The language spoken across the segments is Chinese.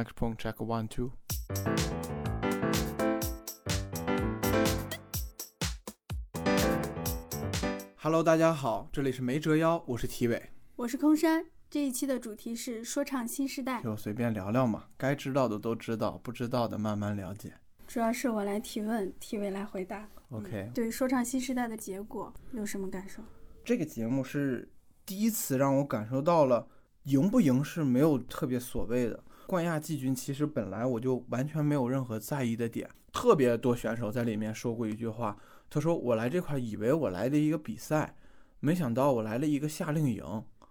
Microphone check one two。Hello，大家好，这里是没折腰，我是体伟，我是空山。这一期的主题是说唱新时代，就随便聊聊嘛，该知道的都知道，不知道的慢慢了解。主要是我来提问，体伟来回答。OK，对说唱新时代的结果有什么感受？这个节目是第一次让我感受到了赢不赢是没有特别所谓的。冠亚季军其实本来我就完全没有任何在意的点，特别多选手在里面说过一句话，他说我来这块以为我来的一个比赛，没想到我来了一个夏令营。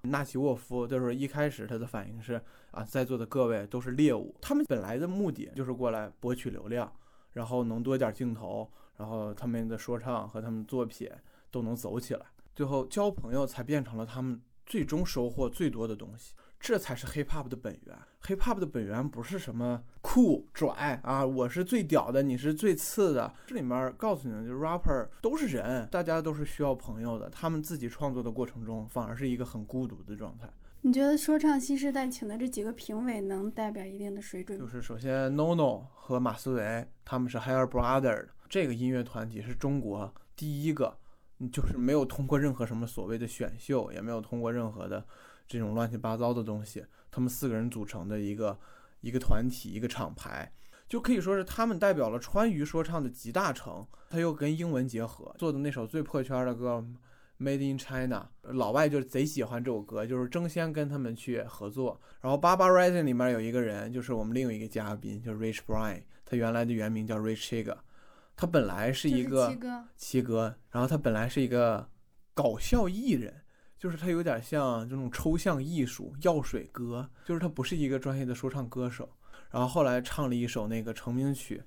纳奇沃夫就是一开始他的反应是啊，在座的各位都是猎物，他们本来的目的就是过来博取流量，然后能多点镜头，然后他们的说唱和他们作品都能走起来，最后交朋友才变成了他们最终收获最多的东西。这才是 hip hop 的本源。hip hop 的本源不是什么酷拽啊，我是最屌的，你是最次的。这里面告诉你的就是 rapper 都是人，大家都是需要朋友的。他们自己创作的过程中，反而是一个很孤独的状态。你觉得说唱新时代请的这几个评委能代表一定的水准吗？就是首先 NONO 和马思唯，他们是 Higher Brother 这个音乐团体是中国第一个，就是没有通过任何什么所谓的选秀，也没有通过任何的。这种乱七八糟的东西，他们四个人组成的一个一个团体，一个厂牌，就可以说是他们代表了川渝说唱的集大成。他又跟英文结合，做的那首最破圈的歌《Made in China》，老外就贼喜欢这首歌，就是争先跟他们去合作。然后《Baba Rising》里面有一个人，就是我们另一个嘉宾，就是 Rich Brian，他原来的原名叫 Rich Chiga，他本来是一个七哥，然后他本来是一个搞笑艺人。就是他有点像这种抽象艺术药水哥，就是他不是一个专业的说唱歌手，然后后来唱了一首那个成名曲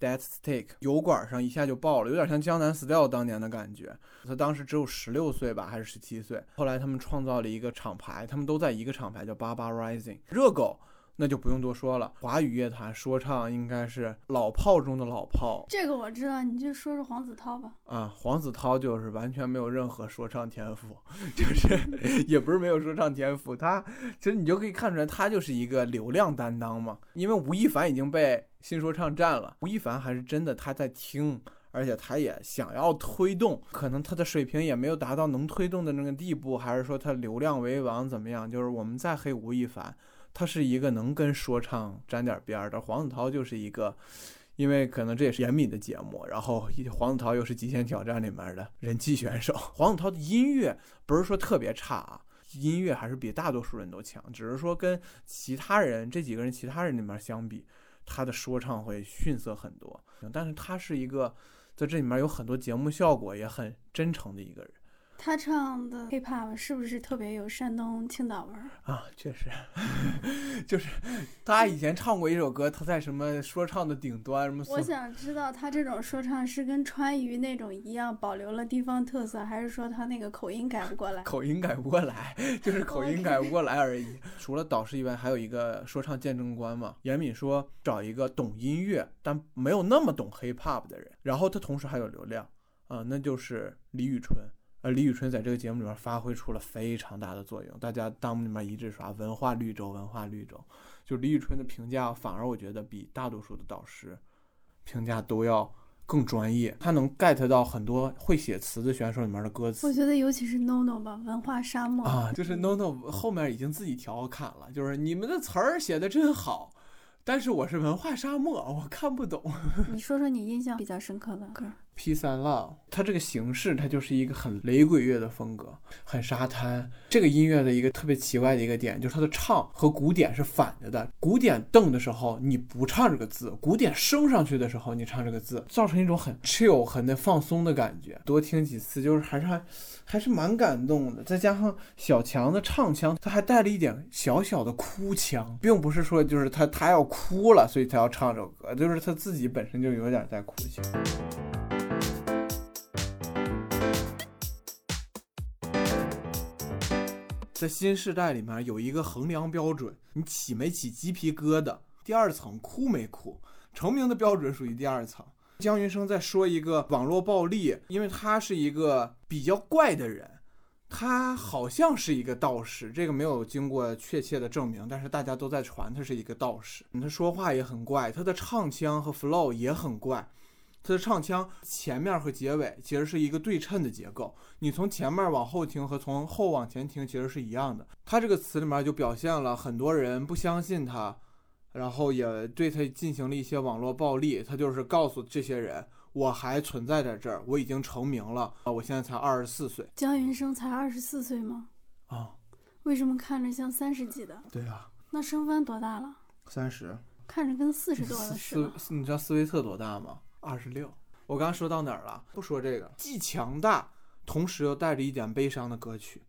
《Death Stick》，油管上一下就爆了，有点像江南 Style 当年的感觉。他当时只有十六岁吧，还是十七岁？后来他们创造了一个厂牌，他们都在一个厂牌叫 Baba Rising，热狗。那就不用多说了，华语乐坛说唱应该是老炮中的老炮。这个我知道，你就说说黄子韬吧。啊，黄子韬就是完全没有任何说唱天赋，就是 也不是没有说唱天赋，他其实你就可以看出来，他就是一个流量担当嘛。因为吴亦凡已经被新说唱占了，吴亦凡还是真的他在听，而且他也想要推动，可能他的水平也没有达到能推动的那个地步，还是说他流量为王怎么样？就是我们在黑吴亦凡。他是一个能跟说唱沾点边儿的，黄子韬就是一个，因为可能这也是严敏的节目，然后黄子韬又是极限挑战里面的人气选手。黄子韬的音乐不是说特别差啊，音乐还是比大多数人都强，只是说跟其他人这几个人其他人里面相比，他的说唱会逊色很多。但是他是一个在这里面有很多节目效果也很真诚的一个人。他唱的 hip hop 是不是特别有山东青岛味儿啊？确实，就是他以前唱过一首歌，他在什么说唱的顶端什么。我想知道他这种说唱是跟川渝那种一样保留了地方特色，还是说他那个口音改不过来？口音改不过来，就是口音改不过来而已。除了导师以外，还有一个说唱见证官嘛。严敏说找一个懂音乐但没有那么懂 hip hop 的人，然后他同时还有流量啊，那就是李宇春。而李宇春在这个节目里面发挥出了非常大的作用，大家弹幕里面一致刷“文化绿洲”，文化绿洲。就李宇春的评价，反而我觉得比大多数的导师评价都要更专业。他能 get 到很多会写词的选手里面的歌词。我觉得尤其是 NONO 吧，文化沙漠啊，就是 NONO 后面已经自己调侃了，就是你们的词儿写的真好。但是我是文化沙漠，我看不懂。你说说你印象比较深刻的歌。Peace and Love，它这个形式，它就是一个很雷鬼乐的风格，很沙滩。这个音乐的一个特别奇怪的一个点，就是它的唱和鼓点是反着的。鼓点蹬的时候，你不唱这个字；鼓点升上去的时候，你唱这个字，造成一种很 chill、很那放松的感觉。多听几次，就是还是还还是蛮感动的。再加上小强的唱腔，他还带了一点小小的哭腔，并不是说就是他他要哭了，所以他要唱这首歌，就是他自己本身就有点在哭腔。在新时代里面有一个衡量标准，你起没起鸡皮疙瘩？第二层哭没哭？成名的标准属于第二层。姜云升在说一个网络暴力，因为他是一个比较怪的人。他好像是一个道士，这个没有经过确切的证明，但是大家都在传他是一个道士。他说话也很怪，他的唱腔和 flow 也很怪。他的唱腔前面和结尾其实是一个对称的结构，你从前面往后听和从后往前听其实是一样的。他这个词里面就表现了很多人不相信他，然后也对他进行了一些网络暴力。他就是告诉这些人，我还存在在这儿，我已经成名了啊！我现在才二十四岁。江云升才二十四岁吗？啊，为什么看着像三十几的？对啊，那升帆多大了？三十。看着跟四十多的似的。你知道斯威特多大吗？二十六，我刚刚说到哪儿了？不说这个，既强大，同时又带着一点悲伤的歌曲。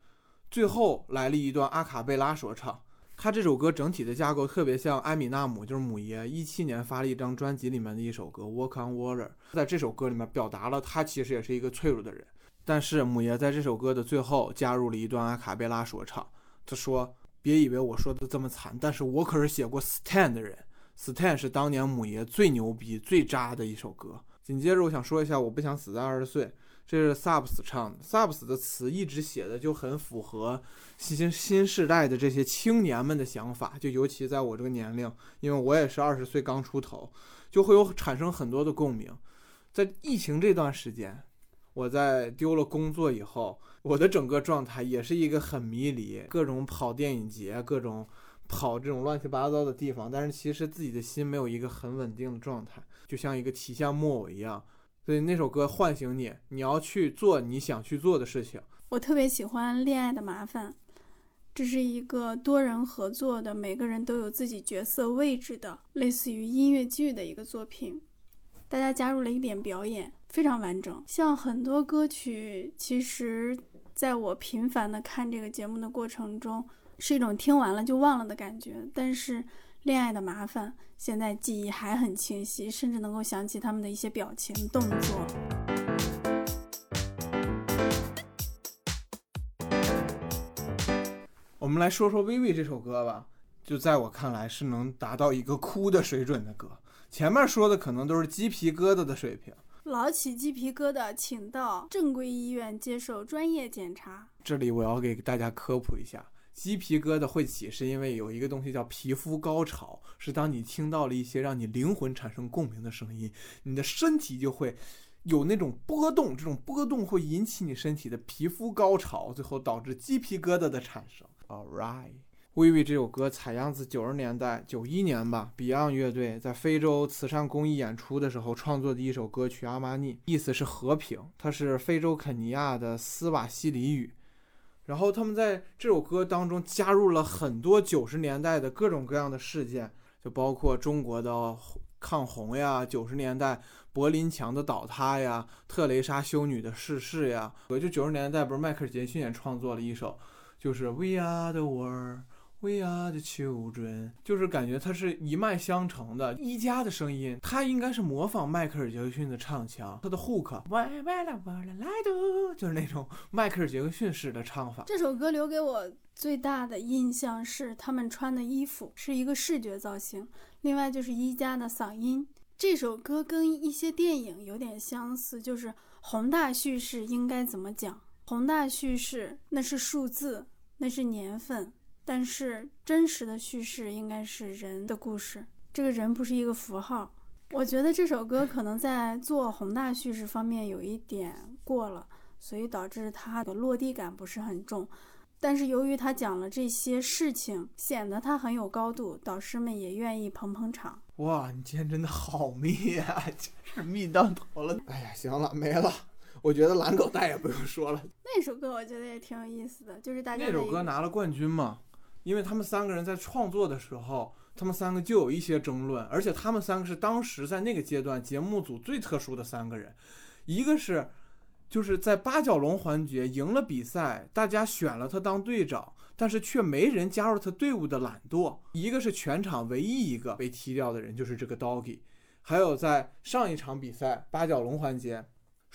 最后来了一段阿卡贝拉说唱。他这首歌整体的架构特别像埃米纳姆，就是母爷，一七年发了一张专辑里面的一首歌《Walk on Water》。在这首歌里面表达了他其实也是一个脆弱的人。但是母爷在这首歌的最后加入了一段阿卡贝拉说唱。他说：“别以为我说的这么惨，但是我可是写过《Stand》的人。” Stan 是当年母爷最牛逼、最渣的一首歌。紧接着，我想说一下，我不想死在二十岁，这是 Subs 唱的。Subs 的词一直写的就很符合新新时代的这些青年们的想法，就尤其在我这个年龄，因为我也是二十岁刚出头，就会有产生很多的共鸣。在疫情这段时间，我在丢了工作以后，我的整个状态也是一个很迷离，各种跑电影节，各种。跑这种乱七八糟的地方，但是其实自己的心没有一个很稳定的状态，就像一个提线木偶一样。所以那首歌唤醒你，你要去做你想去做的事情。我特别喜欢《恋爱的麻烦》，这是一个多人合作的，每个人都有自己角色位置的，类似于音乐剧的一个作品。大家加入了一点表演，非常完整。像很多歌曲，其实在我频繁的看这个节目的过程中。是一种听完了就忘了的感觉，但是恋爱的麻烦，现在记忆还很清晰，甚至能够想起他们的一些表情动作。我们来说说《微微》这首歌吧，就在我看来是能达到一个哭的水准的歌。前面说的可能都是鸡皮疙瘩的水平，老起鸡皮疙瘩，请到正规医院接受专业检查。这里我要给大家科普一下。鸡皮疙瘩会起，是因为有一个东西叫皮肤高潮，是当你听到了一些让你灵魂产生共鸣的声音，你的身体就会有那种波动，这种波动会引起你身体的皮肤高潮，最后导致鸡皮疙瘩的产生。All right，微微这首歌采样自九十年代九一年吧，Beyond 乐队在非洲慈善公益演出的时候创作的一首歌曲《阿玛尼》，意思是和平，它是非洲肯尼亚的斯瓦希里语。然后他们在这首歌当中加入了很多九十年代的各种各样的事件，就包括中国的抗洪呀，九十年代柏林墙的倒塌呀，特蕾莎修女的逝世呀。我就九十年代不是迈克尔杰克逊也创作了一首，就是 We Are the World。We are the children，就是感觉它是一脉相承的。一加的声音，它应该是模仿迈克尔·杰克逊的唱腔，他的 hook，就是那种 迈克尔·杰克逊式的唱法。这首歌留给我最大的印象是他们穿的衣服是一个视觉造型，另外就是一加的嗓音。这首歌跟一些电影有点相似，就是宏大叙事应该怎么讲？宏大叙事那是数字，那是年份。但是真实的叙事应该是人的故事，这个人不是一个符号。我觉得这首歌可能在做宏大叙事方面有一点过了，所以导致它的落地感不是很重。但是由于他讲了这些事情，显得他很有高度，导师们也愿意捧捧场。哇，你今天真的好密呀，是密到头了。哎呀，行了，没了。我觉得蓝狗带也不用说了。那首歌我觉得也挺有意思的，就是大家那首歌拿了冠军嘛。因为他们三个人在创作的时候，他们三个就有一些争论，而且他们三个是当时在那个阶段节目组最特殊的三个人，一个是就是在八角笼环节赢了比赛，大家选了他当队长，但是却没人加入他队伍的懒惰；一个是全场唯一一个被踢掉的人，就是这个 Doggy；还有在上一场比赛八角笼环节。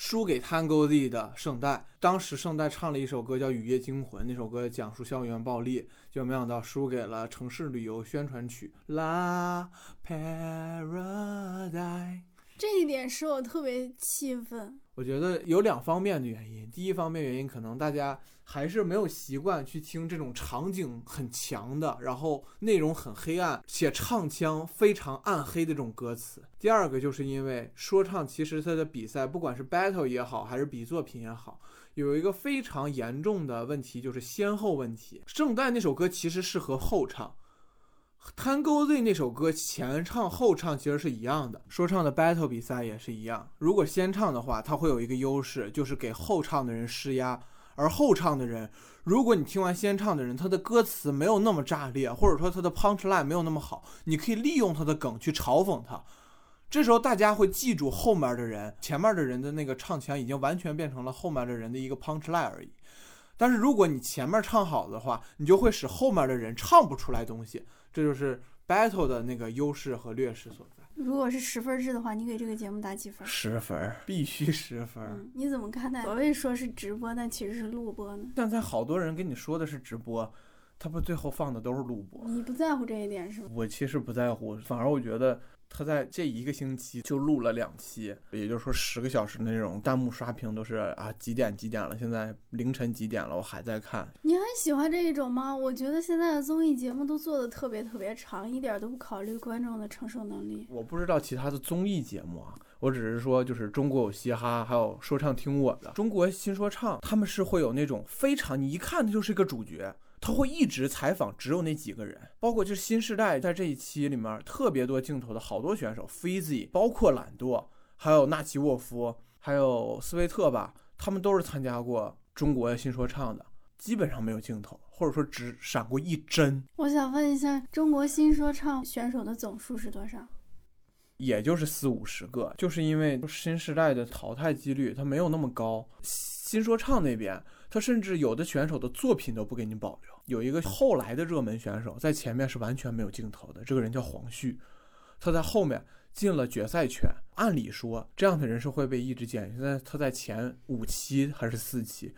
输给 Tango Z 的圣代，当时圣代唱了一首歌叫《雨夜惊魂》，那首歌讲述校园暴力，就没想到输给了城市旅游宣传曲《La Paradise》。这一点使我特别气愤。我觉得有两方面的原因。第一方面原因，可能大家还是没有习惯去听这种场景很强的，然后内容很黑暗且唱腔非常暗黑的这种歌词。第二个就是因为说唱其实它的比赛，不管是 battle 也好，还是比作品也好，有一个非常严重的问题，就是先后问题。圣诞那首歌其实适合后唱。Tango Z 那首歌前唱后唱其实是一样的，说唱的 battle 比赛也是一样。如果先唱的话，它会有一个优势，就是给后唱的人施压。而后唱的人，如果你听完先唱的人，他的歌词没有那么炸裂，或者说他的 punch line 没有那么好，你可以利用他的梗去嘲讽他。这时候大家会记住后面的人，前面的人的那个唱腔已经完全变成了后面的人的一个 punch line 而已。但是如果你前面唱好的话，你就会使后面的人唱不出来东西。这就是 battle 的那个优势和劣势所在。如果是十分制的话，你给这个节目打几分？十分，必须十分。嗯，你怎么看待所谓说是直播，但其实是录播呢？刚才好多人跟你说的是直播，他不最后放的都是录播。你不在乎这一点是吗？我其实不在乎，反而我觉得。他在这一个星期就录了两期，也就是说十个小时的那种弹幕刷屏都是啊几点几点了，现在凌晨几点了，我还在看。你很喜欢这一种吗？我觉得现在的综艺节目都做的特别特别长，一点都不考虑观众的承受能力。我不知道其他的综艺节目啊，我只是说就是中国有嘻哈，还有说唱听我的，中国新说唱，他们是会有那种非常你一看他就是一个主角。他会一直采访只有那几个人，包括就是新时代在这一期里面特别多镜头的好多选手 f e z y 包括懒惰，还有纳奇沃夫，还有斯威特吧，他们都是参加过中国新说唱的，基本上没有镜头，或者说只闪过一帧。我想问一下，中国新说唱选手的总数是多少？也就是四五十个，就是因为新时代的淘汰几率它没有那么高，新说唱那边。他甚至有的选手的作品都不给你保留。有一个后来的热门选手，在前面是完全没有镜头的。这个人叫黄旭，他在后面进了决赛圈。按理说，这样的人是会被一直剪。现在他在前五期还是四期，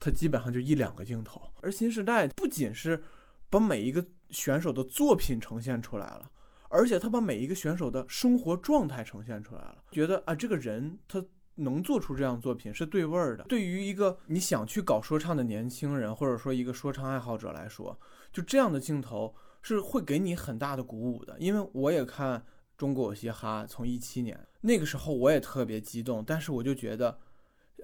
他基本上就一两个镜头。而新时代不仅是把每一个选手的作品呈现出来了，而且他把每一个选手的生活状态呈现出来了。觉得啊，这个人他。能做出这样作品是对味儿的。对于一个你想去搞说唱的年轻人，或者说一个说唱爱好者来说，就这样的镜头是会给你很大的鼓舞的。因为我也看中国有嘻哈，从一七年那个时候我也特别激动，但是我就觉得，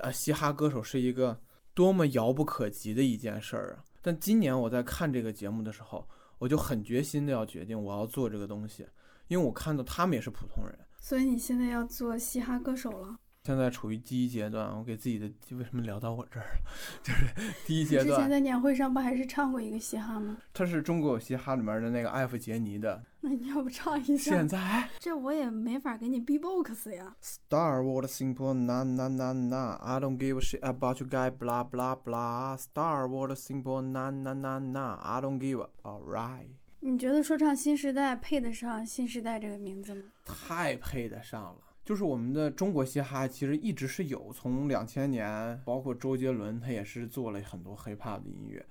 啊，嘻哈歌手是一个多么遥不可及的一件事儿啊。但今年我在看这个节目的时候，我就很决心的要决定我要做这个东西，因为我看到他们也是普通人。所以你现在要做嘻哈歌手了。现在处于第一阶段，我给自己的为什么聊到我这儿了？就是第一阶段。之前在年会上不还是唱过一个嘻哈吗？他是中国有嘻哈里面的那个艾弗杰尼的。那你要不唱一下？现在这我也没法给你 B-box 呀。Star Wars simple na na na na，I don't give a shit about you guy blah blah blah。Star Wars simple na na na na，I don't give a，alright。你觉得说唱新时代配得上新时代这个名字吗？太配得上了。就是我们的中国嘻哈，其实一直是有，从两千年，包括周杰伦，他也是做了很多 hiphop 的音乐，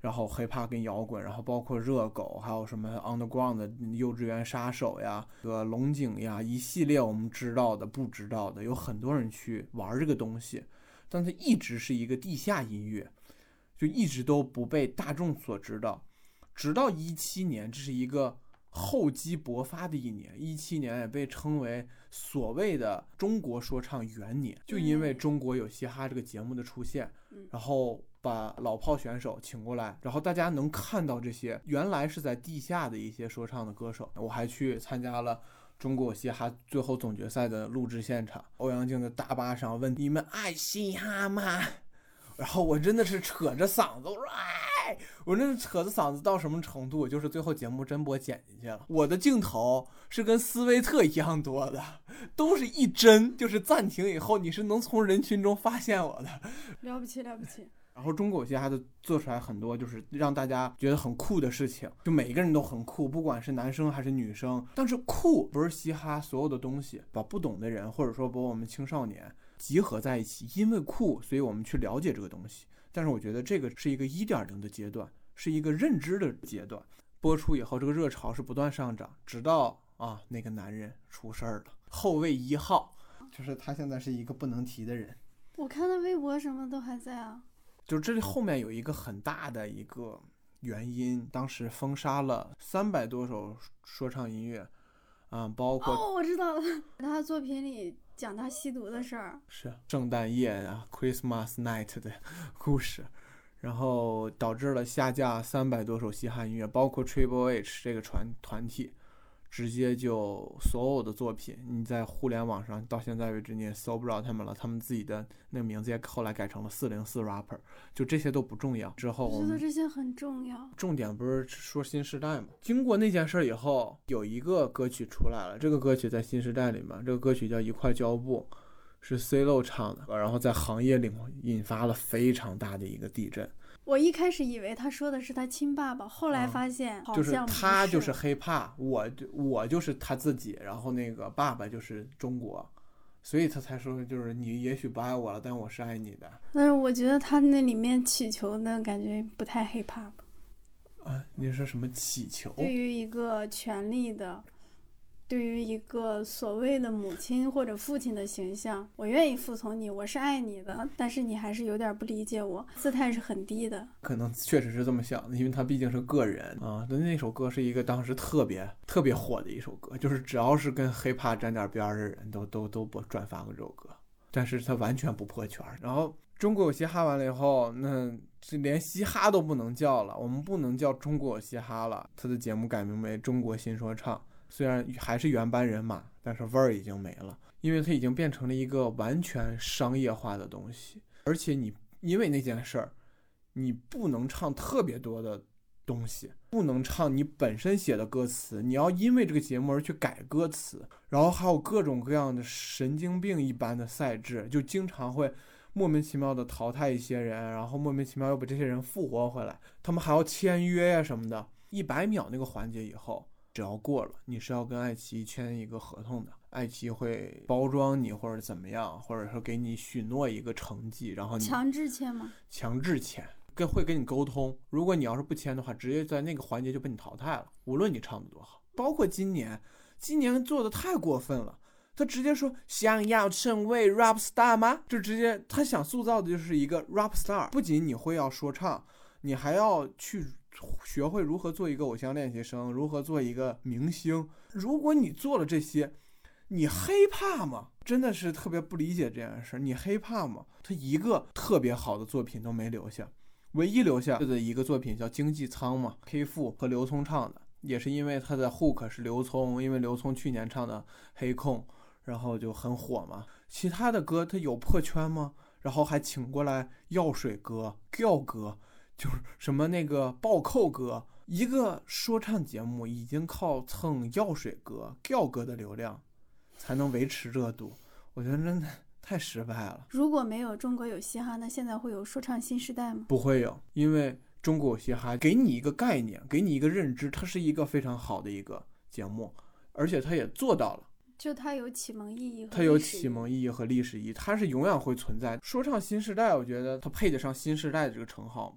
然后 hiphop 跟摇滚，然后包括热狗，还有什么 underground 的幼稚园杀手呀，和龙井呀，一系列我们知道的、不知道的，有很多人去玩这个东西，但它一直是一个地下音乐，就一直都不被大众所知道，直到一七年，这是一个。厚积薄发的一年，一七年也被称为所谓的中国说唱元年，就因为中国有嘻哈这个节目的出现，然后把老炮选手请过来，然后大家能看到这些原来是在地下的一些说唱的歌手。我还去参加了中国有嘻哈最后总决赛的录制现场，欧阳靖在大巴上问你们爱嘻哈吗？然后我真的是扯着嗓子，我说哎，我那扯着嗓子到什么程度？就是最后节目真播剪进去了，我的镜头是跟斯威特一样多的，都是一帧，就是暂停以后你是能从人群中发现我的，了不起了不起。然后中国有嘻哈就做出来很多就是让大家觉得很酷的事情，就每一个人都很酷，不管是男生还是女生。但是酷不是嘻哈所有的东西，把不懂的人或者说把我们青少年。集合在一起，因为酷，所以我们去了解这个东西。但是我觉得这个是一个一点零的阶段，是一个认知的阶段。播出以后，这个热潮是不断上涨，直到啊那个男人出事儿了。后卫一号，就是他现在是一个不能提的人。我看他微博什么都还在啊。就这里后面有一个很大的一个原因，当时封杀了三百多首说唱音乐，啊、包括哦，我知道了，他作品里讲他吸毒的事儿。是圣诞夜啊，Christmas Night 的故事，然后导致了下架三百多首嘻哈音乐，包括 Triple H 这个团团体，直接就所有的作品，你在互联网上到现在为止你也搜不着他们了，他们自己的那个名字也后来改成了四零四 rapper，就这些都不重要。之后我我觉得这些很重要。重点不是说新时代嘛？经过那件事儿以后，有一个歌曲出来了，这个歌曲在新时代里面，这个歌曲叫《一块胶布》，是 C 漏唱的，然后在行业里引发了非常大的一个地震，我一开始以为他说的是他亲爸爸，后来啊发现好就是像他就是 hiphop，我就我就是他自己，然后那个爸爸就是中国，所以他才说就是你也许不爱我了，但我是爱你的。但是我觉得他那里面祈求的感觉不太 hiphop。啊，你说什么祈求？对于一个权力的，对于一个所谓的母亲或者父亲的形象，我愿意服从你，我是爱你的，但是你还是有点不理解我，姿态是很低的。可能确实是这么想的，因为他毕竟是个人啊。那那首歌是一个当时特别特别火的一首歌，就是只要是跟 hiphop 沾点边的人都都都不转发过这首歌，但是他完全不破圈。然后中国有嘻哈完了以后，那这连嘻哈都不能叫了，我们不能叫中国有嘻哈了，他的节目改名为中国新说唱。虽然还是原班人马，但是味儿已经没了，因为它已经变成了一个完全商业化的东西。而且你因为那件事儿，你不能唱特别多的东西，不能唱你本身写的歌词，你要因为这个节目而去改歌词，然后还有各种各样的神经病一般的赛制，就经常会莫名其妙的淘汰一些人，然后莫名其妙又把这些人复活回来，他们还要签约呀、什么的。一百秒那个环节以后，只要过了，你是要跟爱奇艺签一个合同的，爱奇艺会包装你或者怎么样，或者说给你许诺一个成绩，然后你强制签吗？强制签，跟会跟你沟通。如果你要是不签的话，直接在那个环节就被你淘汰了，无论你唱的多好。包括今年，今年做的太过分了，他直接说想要成为 rap star 吗？就直接他想塑造的就是一个 rap star，不仅你会要说唱，你还要去学会如何做一个偶像练习生，如何做一个明星。如果你做了这些，你黑怕吗？真的是特别不理解这件事儿。你黑怕吗？他一个特别好的作品都没留下，唯一留下的一个作品叫《经济舱》嘛，K 富和刘聪唱的，也是因为他的 hook 是刘聪，因为刘聪去年唱的《黑控》，然后就很火嘛。其他的歌他有破圈吗？然后还请过来药水哥、调哥，就是什么那个暴扣哥。一个说唱节目已经靠蹭药水哥、调哥的流量才能维持热度，我觉得真的太失败了。如果没有中国有嘻哈，那现在会有说唱新时代吗？不会有，因为中国有嘻哈给你一个概念，给你一个认知，它是一个非常好的一个节目，而且它也做到了。就它有启蒙意义它有启蒙意义和历史意义，它是永远会存在。说唱新时代，我觉得它配得上新时代的这个称号吗？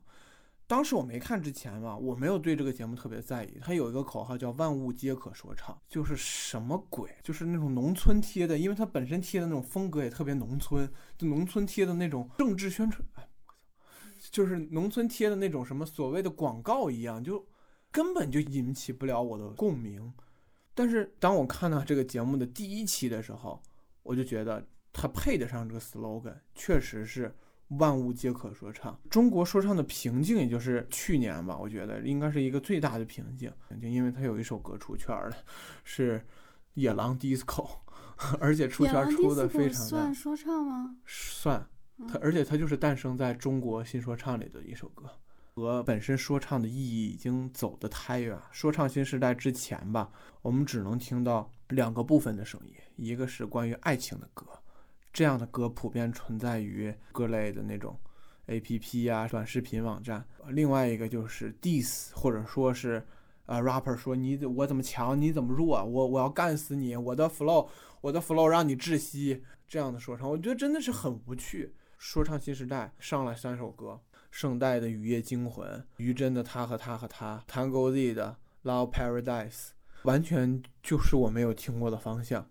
当时我没看之前吧，我没有对这个节目特别在意。它有一个口号叫“万物皆可说唱”，就是什么鬼？就是那种农村贴的，因为它本身贴的那种风格也特别农村，就农村贴的那种政治宣传，哎，我操，就是农村贴的那种什么所谓的广告一样，就根本就引起不了我的共鸣。但是当我看到这个节目的第一期的时候，我就觉得它配得上这个 slogan，确实是万物皆可说唱。中国说唱的瓶颈，也就是去年吧，我觉得应该是一个最大的瓶颈，就因为它有一首歌出圈了，是《野狼 DISCO 》，而且出圈出的非常的，算说唱吗？算它，而且它就是诞生在中国新说唱里的一首歌。和本身说唱的意义已经走得太远。说唱新时代之前吧，我们只能听到两个部分的声音，一个是关于爱情的歌，这样的歌普遍存在于各类的那种 A P P 呀、短视频网站；另外一个就是 diss，或者说是呃 rapper 说你我怎么强，你怎么弱，我我要干死你，我的 flow 我的 flow 让你窒息，这样的说唱，我觉得真的是很无趣。说唱新时代上来三首歌。圣代的《雨夜惊魂》，于真的《他和他和他》，Tango Z 的《Love Paradise》，完全就是我没有听过的方向。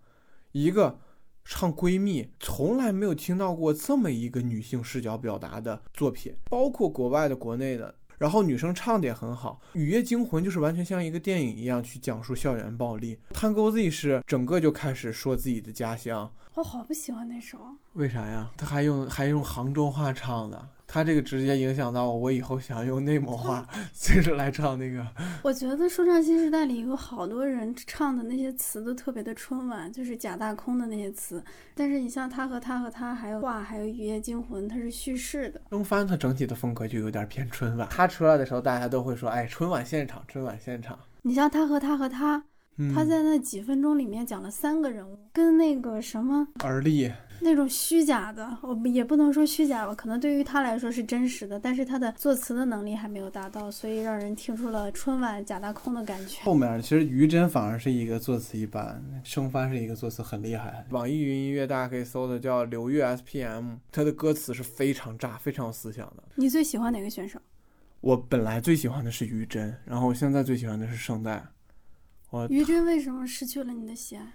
一个唱闺蜜，从来没有听到过这么一个女性视角表达的作品，包括国外的、国内的。然后女生唱的也很好，《雨夜惊魂》就是完全像一个电影一样去讲述校园暴力。Tango Z 是整个就开始说自己的家乡，我好不喜欢那首，为啥呀？他还用还用杭州话唱的。他这个直接影响到我，我以后想用内蒙话 接着来唱那个。我觉得说唱新时代里有好多人唱的那些词都特别的春晚，就是假大空的那些词。但是你像他和他和他，还有话，还有雨夜惊魂，它是叙事的。中翻他整体的风格就有点偏春晚。他出来的时候，大家都会说，哎，春晚现场，春晚现场。你像他和他和他，他在那几分钟里面讲了三个人物，跟那个什么而立。那种虚假的，我也不能说虚假吧，可能对于他来说是真实的，但是他的作词的能力还没有达到，所以让人听出了春晚假大空的感觉。后面其实于真反而是一个作词一般，生帆是一个作词很厉害。网易云音乐大家可以搜的叫刘月 S P M，他的歌词是非常炸、非常有思想的。你最喜欢哪个选手？我本来最喜欢的是于真，然后我现在最喜欢的是圣代。我于真为什么失去了你的喜爱？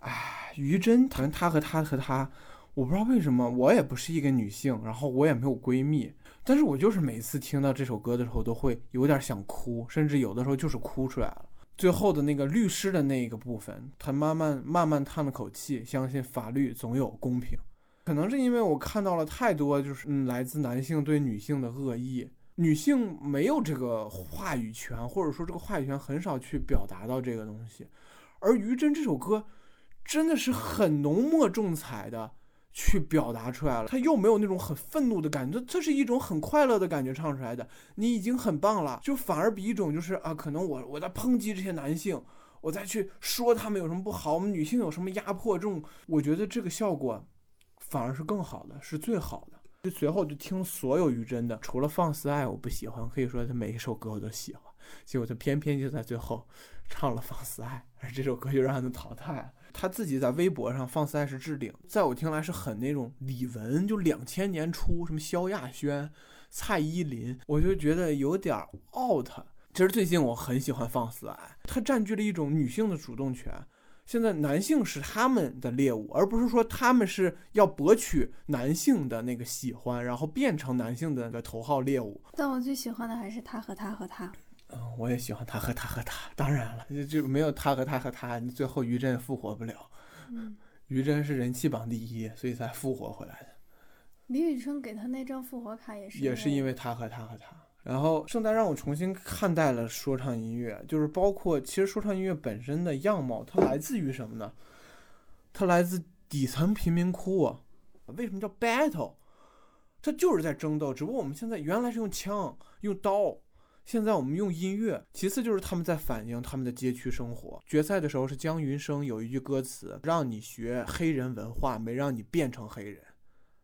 唉，于真，谈她和她和她，我不知道为什么，我也不是一个女性，然后我也没有闺蜜，但是我就是每次听到这首歌的时候，都会有点想哭，甚至有的时候就是哭出来了。最后的那个律师的那一个部分，他慢慢慢慢叹了口气，相信法律总有公平。可能是因为我看到了太多，就是嗯，来自男性对女性的恶意，女性没有这个话语权，或者说这个话语权很少去表达到这个东西，而于真这首歌。真的是很浓墨重彩的去表达出来了，他又没有那种很愤怒的感觉，这是一种很快乐的感觉唱出来的。你已经很棒了，就反而比一种就是啊，可能我我在抨击这些男性，我再去说他们有什么不好，我们女性有什么压迫，这种我觉得这个效果反而是更好的，是最好的。就随后就听所有于真的，除了放肆爱我不喜欢，可以说他每一首歌我都喜欢，结果他偏偏就在最后唱了放肆爱，而这首歌就让他淘汰了。他自己在微博上放肆爱是置顶，在我听来是很那种李玟，就两千年初什么萧亚轩、蔡依林，我就觉得有点 out。其实最近我很喜欢放肆爱，它占据了一种女性的主动权，现在男性是他们的猎物，而不是说他们是要博取男性的那个喜欢，然后变成男性的那个头号猎物。但我最喜欢的还是他和他和他。嗯，我也喜欢他和他和他。当然了，就没有他和他和他，你最后于震复活不了。嗯，于震是人气榜第一，所以才复活回来的。李宇春给他那张复活卡也是，也是因为他和他和他。然后圣诞让我重新看待了说唱音乐，就是包括其实说唱音乐本身的样貌，它来自于什么呢？它来自底层贫民窟。啊。为什么叫 battle？它就是在争斗，只不过我们现在原来是用枪用刀。现在我们用音乐，其次就是他们在反映他们的街区生活。决赛的时候是姜云升有一句歌词，让你学黑人文化，没让你变成黑人，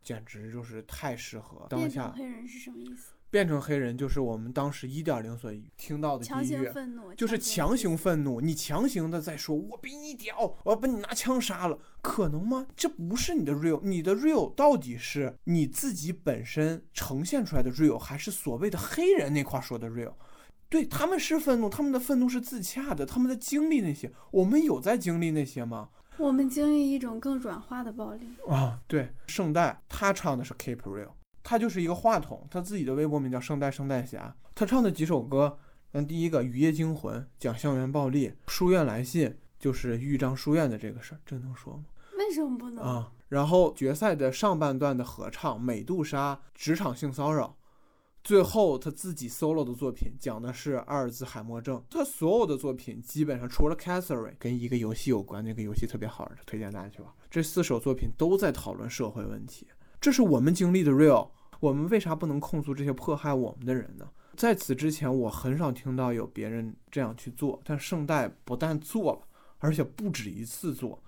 简直就是太适合当下。黑人是什么意思？变成黑人就是我们当时一点零所听到的音乐，就是强行愤怒，你强行的在说“我比你屌，我要把你拿枪杀了”，可能吗？这不是你的 real，你的 real 到底是你自己本身呈现出来的 real，还是所谓的黑人那块说的 real？对他们是愤怒，他们的愤怒是自洽的，他们在经历那些，我们有在经历那些吗？我们经历一种更软化的暴力啊！对，圣代他唱的是 keep real。他就是一个话筒，他自己的微博名叫圣代圣代侠。他唱的几首歌，嗯，第一个《雨夜惊魂》讲校园暴力，《书院来信》就是豫章书院的这个事儿，这能说吗？为什么不能啊？然后决赛的上半段的合唱《美杜莎》职场性骚扰，最后他自己 solo 的作品讲的是阿尔兹海默症。他所有的作品基本上除了 Catherine 跟一个游戏有关，那个游戏特别好玩，推荐大家去玩。这四首作品都在讨论社会问题。这是我们经历的 real，我们为啥不能控诉这些迫害我们的人呢？在此之前，我很少听到有别人这样去做，但圣代不但做了，而且不止一次做。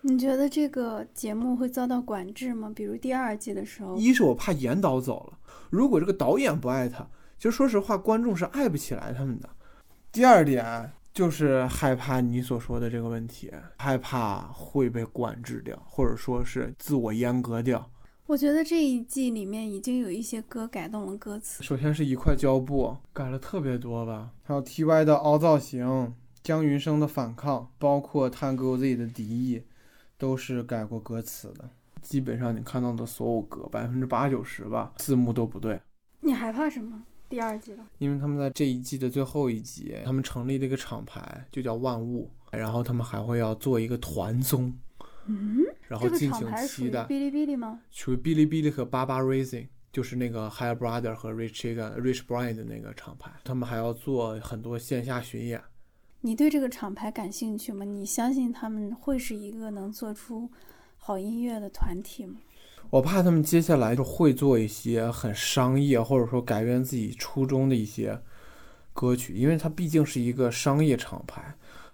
你觉得这个节目会遭到管制吗？比如第二季的时候，一是我怕严导走了，如果这个导演不爱他，其实说实话，观众是爱不起来他们的。第二点就是害怕你所说的这个问题，害怕会被管制掉，或者说是自我阉割掉。我觉得这一季里面已经有一些歌改动了歌词。首先是一块胶布，改了特别多吧。还有 T.Y 的凹造型，姜云升的反抗，包括探戈 Z 的敌意，都是改过歌词的。基本上你看到的所有歌，百分之八九十吧，字幕都不对。你害怕什么？第二季了，因为他们在这一季的最后一集，他们成立了一个厂牌，就叫万物，然后他们还会要做一个团综，嗯，这个然后敬请厂牌属期待。于哔哩哔哩吗？属于哔哩哔哩和巴巴 Racing，就是那个 Higher Brother 和 Rich Chicken、Rich Brian 的那个厂牌，他们还要做很多线下巡演。你对这个厂牌感兴趣吗？你相信他们会是一个能做出好音乐的团体吗？我怕他们接下来就会做一些很商业，或者说改变自己初衷的一些歌曲，因为它毕竟是一个商业厂牌。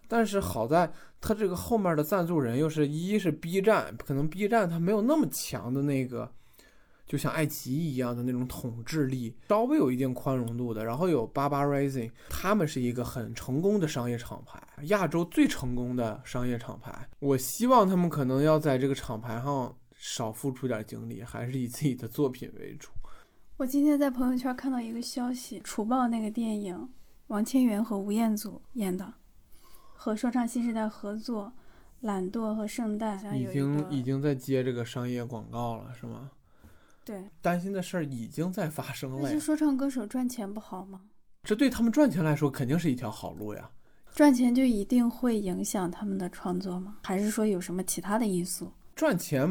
但是好在他这个后面的赞助人又是一是 B 站，可能 B 站它没有那么强的那个，就像爱奇艺一样的那种统治力，稍微有一定宽容度的。然后有八八 Rising，他们是一个很成功的商业厂牌，亚洲最成功的商业厂牌。我希望他们可能要在这个厂牌上少付出点精力，还是以自己的作品为主。我今天在朋友圈看到一个消息，《楚报》那个电影，王千源和吴彦祖演的，和说唱新时代合作，懒惰和圣诞，已经已经在接这个商业广告了，是吗？对。担心的事儿已经在发生了呀，那些说唱歌手赚钱不好吗？这对他们赚钱来说肯定是一条好路呀。赚钱就一定会影响他们的创作吗？还是说有什么其他的因素？赚钱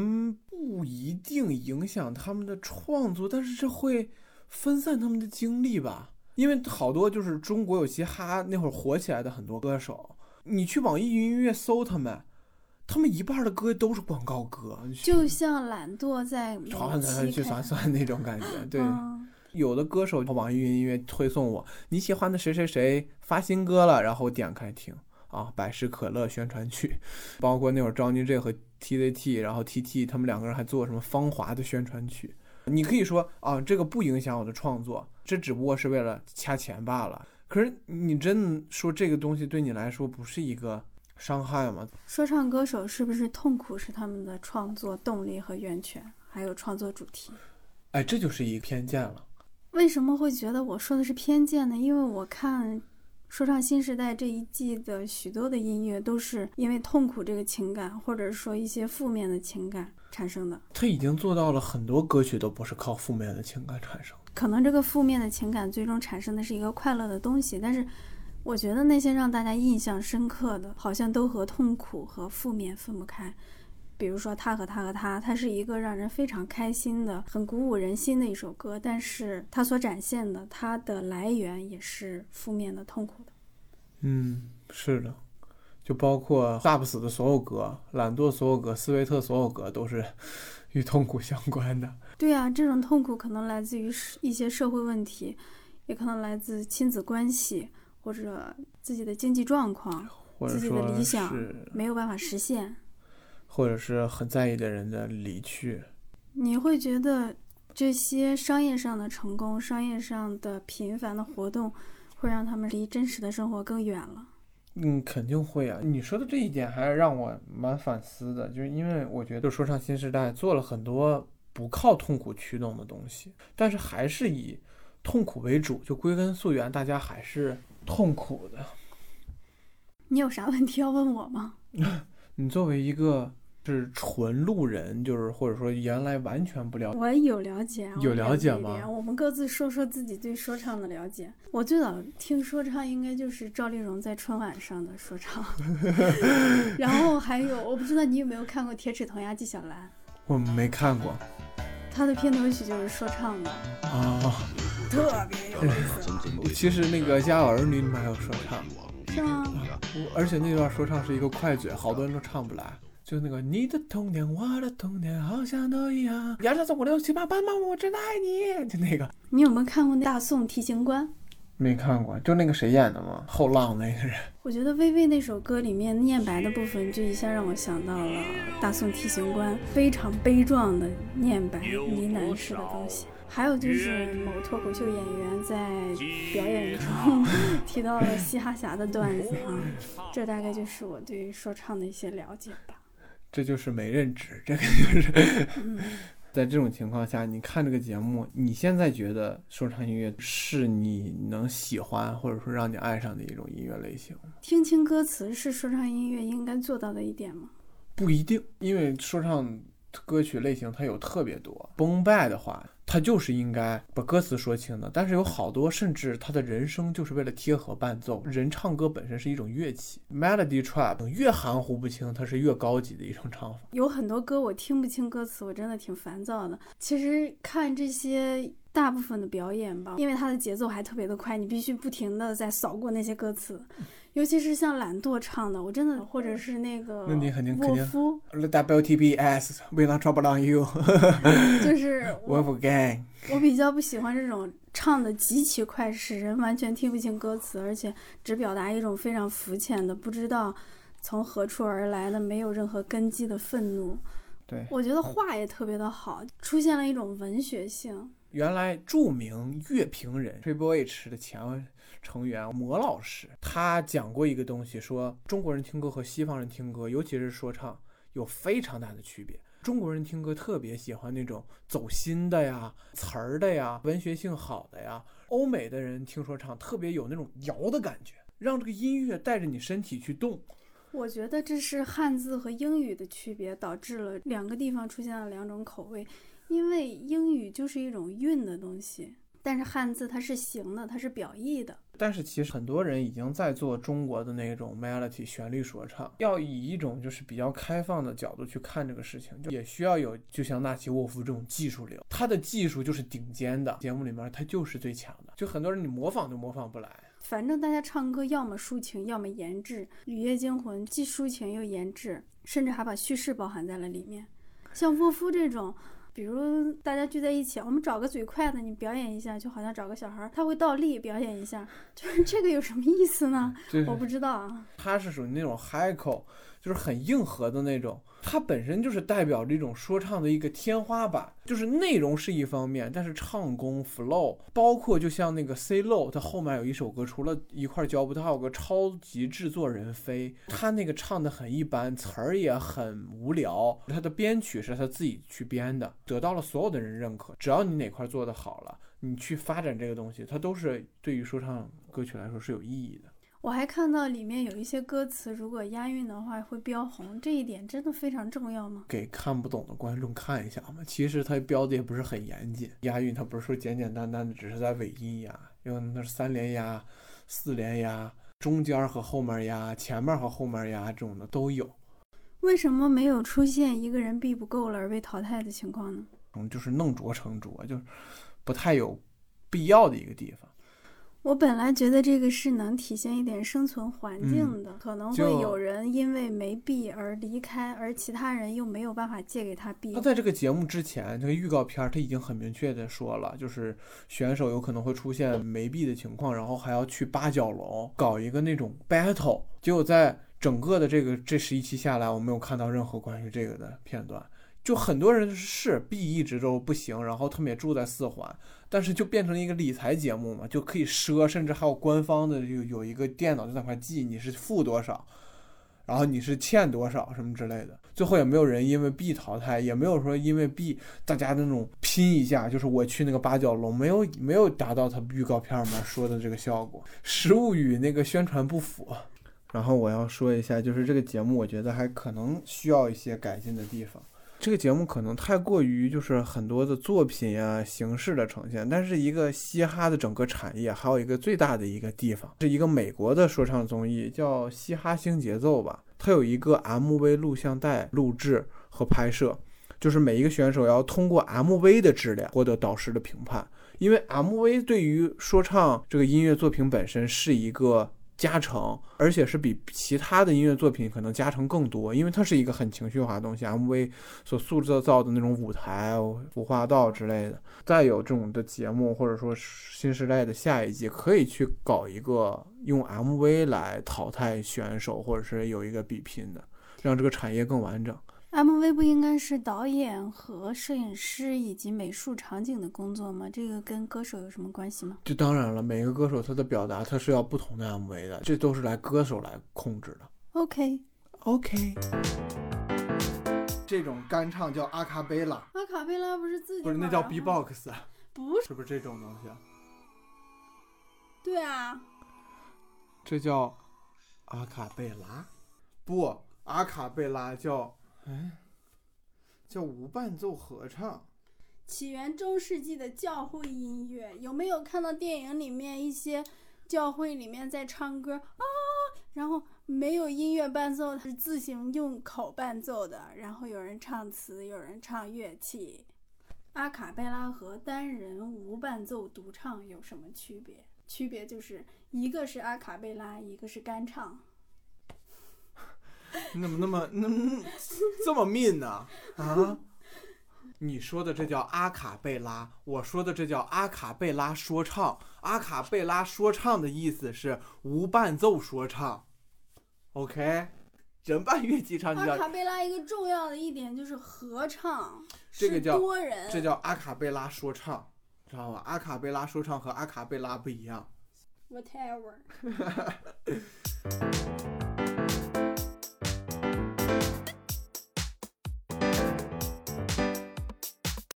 不一定影响他们的创作，但是这会分散他们的精力吧。因为好多就是中国有嘻哈那会儿火起来的很多歌手，你去网易云音乐搜他们，他们一半儿的歌都是广告歌，就像懒惰在每传期开去算算那种感觉。对，嗯有的歌手网易云音乐推送我你喜欢的谁谁谁发新歌了，然后点开听啊，百事可乐宣传曲，包括那会儿张金志和 TZT，然后 TT 他们两个人还做什么芳华的宣传曲。你可以说啊，这个不影响我的创作，这只不过是为了掐钱罢了。可是你真的说这个东西对你来说不是一个伤害吗？说唱歌手是不是痛苦是他们的创作动力和源泉，还有创作主题？哎，这就是一个偏见了。为什么会觉得我说的是偏见呢？因为我看《说唱新时代》这一季的许多的音乐都是因为痛苦这个情感，或者说一些负面的情感产生的。他已经做到了，很多歌曲都不是靠负面的情感产生的。可能这个负面的情感最终产生的是一个快乐的东西，但是我觉得那些让大家印象深刻的，好像都和痛苦和负面分不开。比如说他和他和他，它是一个让人非常开心的、很鼓舞人心的一首歌，但是它所展现的它的来源也是负面的、痛苦的。嗯，是的，就包括萨不死的所有歌、懒惰所有歌、斯威特所有歌都是与痛苦相关的。对啊，这种痛苦可能来自于是一些社会问题，也可能来自亲子关系或者自己的经济状况，或者自己的理想，没有办法实现。或者是很在意的人的离去。你会觉得这些商业上的成功、商业上的频繁的活动，会让他们离真实的生活更远了。嗯，肯定会啊！你说的这一点还是让我蛮反思的，就是因为我觉得说唱新时代做了很多不靠痛苦驱动的东西，但是还是以痛苦为主，就归根溯源，大家还是痛苦的。你有啥问题要问我吗？你作为一个是纯路人，就是或者说原来完全不了解，我有了解，有了解吗我们各自说说自己对说唱的了解。我最早听说唱应该就是赵丽蓉在春晚上的说唱，然后还有我不知道你有没有看过《铁齿铜牙纪晓岚》，我没看过他的片头曲就是说唱的，啊。特别有意思，其实那个《家有儿女》里面还有说唱，是吗？我而且那段说唱是一个快嘴，好多人都唱不来。就那个你的童年，我的童年好像都一样，幺三四五六七八八妈，我真的爱你，就那个你有没有看过那《大宋提刑官》？没看过，就那个谁演的吗？后浪那个人。我觉得薇薇那首歌里面念白的部分，就一下让我想到了《大宋提刑官》，非常悲壮的念白呢喃式的东西。还有就是某脱口秀演员在表演中提到了嘻哈侠的段子啊，这大概就是我对说唱的一些了解吧。这就是没认知，这个就是嗯，在这种情况下，你看这个节目，你现在觉得说唱音乐是你能喜欢或者说让你爱上的一种音乐类型？听清歌词是说唱音乐应该做到的一点吗？不一定，因为说唱歌曲类型它有特别多。崩败的话，他就是应该把歌词说清的。但是有好多，甚至他的人生就是为了贴合伴奏。人唱歌本身是一种乐器，melody trap 越含糊不清，它是越高级的一种唱法。有很多歌我听不清歌词，我真的挺烦躁的。其实看这些大部分的表演吧，因为它的节奏还特别的快，你必须不停的在扫过那些歌词。尤其是像懒惰唱的，我真的，或者是那个那你肯定肯定沃夫，WTBS We Not Trouble on You 就是我 Wolf Gang。我比较不喜欢这种唱的极其快，使人完全听不清歌词，而且只表达一种非常肤浅的、不知道从何处而来的、没有任何根基的愤怒。对，我觉得话也特别的好，出现了一种文学性。原来著名乐评人 Triple H 的前成员魔老师，他讲过一个东西，说中国人听歌和西方人听歌，尤其是说唱，有非常大的区别。中国人听歌特别喜欢那种走心的呀、词儿的呀、文学性好的呀；欧美的人听说唱特别有那种摇的感觉，让这个音乐带着你身体去动。我觉得这是汉字和英语的区别，导致了两个地方出现了两种口味。因为英语就是一种韵的东西，但是汉字它是形的，它是表意的。但是其实很多人已经在做中国的那种 melody 旋律说唱，要以一种就是比较开放的角度去看这个事情，就也需要有就像纳奇沃夫这种技术流，他的技术就是顶尖的，节目里面他就是最强的，就很多人你模仿都模仿不来。反正大家唱歌要么抒情，要么言志，《雨夜惊魂》既抒情又言志，甚至还把叙事包含在了里面。像沃夫这种。比如大家聚在一起，我们找个嘴快的，你表演一下，就好像找个小孩，他会倒立表演一下，就是 这个有什么意思呢？我不知道啊。他是属于那种 high 口，就是很硬核的那种。它本身就是代表这种说唱的一个天花板，就是内容是一方面，但是唱功 flow，包括就像那个 C Low，他后面有一首歌，除了一块胶布，他有个超级制作人飞，他那个唱的很一般，词儿也很无聊，他的编曲是他自己去编的，得到了所有的人认可。只要你哪块做得好了，你去发展这个东西，它都是对于说唱歌曲来说是有意义的。我还看到里面有一些歌词，如果押韵的话会标红，这一点真的非常重要吗？给看不懂的观众看一下嘛。其实它标的也不是很严谨，押韵它不是说简简单单的只是在尾音押，因为那是三连押、四连押、中间和后面押、前面和后面押这种的都有。为什么没有出现一个人币不够了而被淘汰的情况呢？嗯，就是弄拙成拙，就是不太有必要的一个地方。我本来觉得这个是能体现一点生存环境的，嗯、可能会有人因为没币而离开，而其他人又没有办法借给他币。他在这个节目之前，这个预告片他已经很明确的说了，就是选手有可能会出现没币的情况，然后还要去八角笼搞一个那种 battle。结果在整个的这个这十一期下来，我没有看到任何关于这个的片段。就很多人是币一直都不行，然后他们也住在四环，但是就变成了一个理财节目嘛，就可以赊，甚至还有官方的有有一个电脑就在那块记你是付多少，然后你是欠多少什么之类的。最后也没有人因为 B 淘汰，也没有说因为 B 大家那种拼一下，就是我去那个八角笼，没有没有达到他预告片里面说的这个效果，实物与那个宣传不符。然后我要说一下，就是这个节目，我觉得还可能需要一些改进的地方。这个节目可能太过于就是很多的作品呀、形式的呈现，但是一个嘻哈的整个产业还有一个最大的一个地方，是一个美国的说唱综艺，叫《嘻哈新节奏》吧。它有一个 MV 录像带录制和拍摄，就是每一个选手要通过 MV 的质量获得导师的评判，因为 MV 对于说唱这个音乐作品本身是一个。加成，而且是比其他的音乐作品可能加成更多，因为它是一个很情绪化的东西。MV 所塑造造的那种舞台、服化道之类的，再有这种的节目，或者说新时代的下一季，可以去搞一个用 MV 来淘汰选手，或者是有一个比拼的，让这个产业更完整。MV 不应该是导演和摄影师以及美术场景的工作吗？这个跟歌手有什么关系吗？这当然了，每个歌手他的表达他是要不同的 MV 的，这都是来歌手来控制的。OK OK，这种干唱叫阿卡贝拉，阿卡贝拉不是自己不是那叫 B-box，不是是不是这种东西？对啊，这叫阿卡贝拉，不，阿卡贝拉叫哎，叫无伴奏合唱。起源中世纪的教会音乐，有没有看到电影里面一些教会里面在唱歌啊？然后没有音乐伴奏，是自行用口伴奏的。然后有人唱词，有人唱乐器。阿卡贝拉和单人无伴奏独唱有什么区别？区别就是一个是阿卡贝拉，一个是干唱。你怎么那么那么这么命呢？啊？你说的这叫阿卡贝拉，我说的这叫阿卡贝拉说唱。阿卡贝拉说唱的意思是无伴奏说唱。OK，人伴乐器唱就叫阿卡贝拉。一个重要的一点就是合唱，这个叫多人，这叫阿卡贝拉说唱，知道吧？阿卡贝拉说唱和阿卡贝拉不一样。Whatever。